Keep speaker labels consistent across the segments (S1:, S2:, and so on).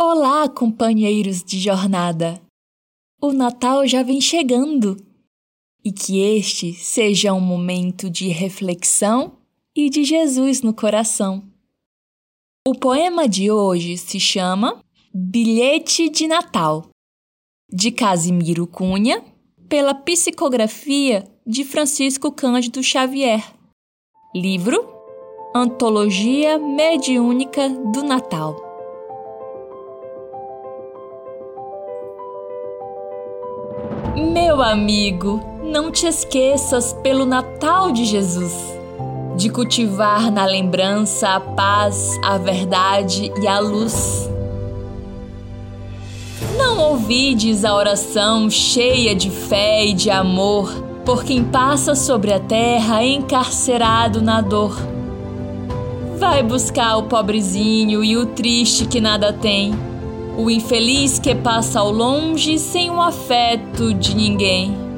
S1: Olá, companheiros de jornada! O Natal já vem chegando e que este seja um momento de reflexão e de Jesus no coração. O poema de hoje se chama Bilhete de Natal, de Casimiro Cunha, pela psicografia de Francisco Cândido Xavier. Livro Antologia Mediúnica do Natal. Meu amigo, não te esqueças pelo Natal de Jesus, de cultivar na lembrança a paz, a verdade e a luz. Não ouvides a oração cheia de fé e de amor por quem passa sobre a terra encarcerado na dor. Vai buscar o pobrezinho e o triste que nada tem, o infeliz que passa ao longe sem o afeto de ninguém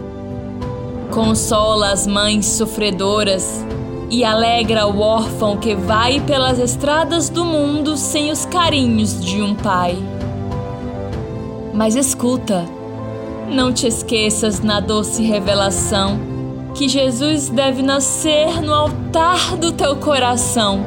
S1: Consola as mães sofredoras e alegra o órfão que vai pelas estradas do mundo sem os carinhos de um pai. Mas escuta, não te esqueças na doce revelação que Jesus deve nascer no altar do teu coração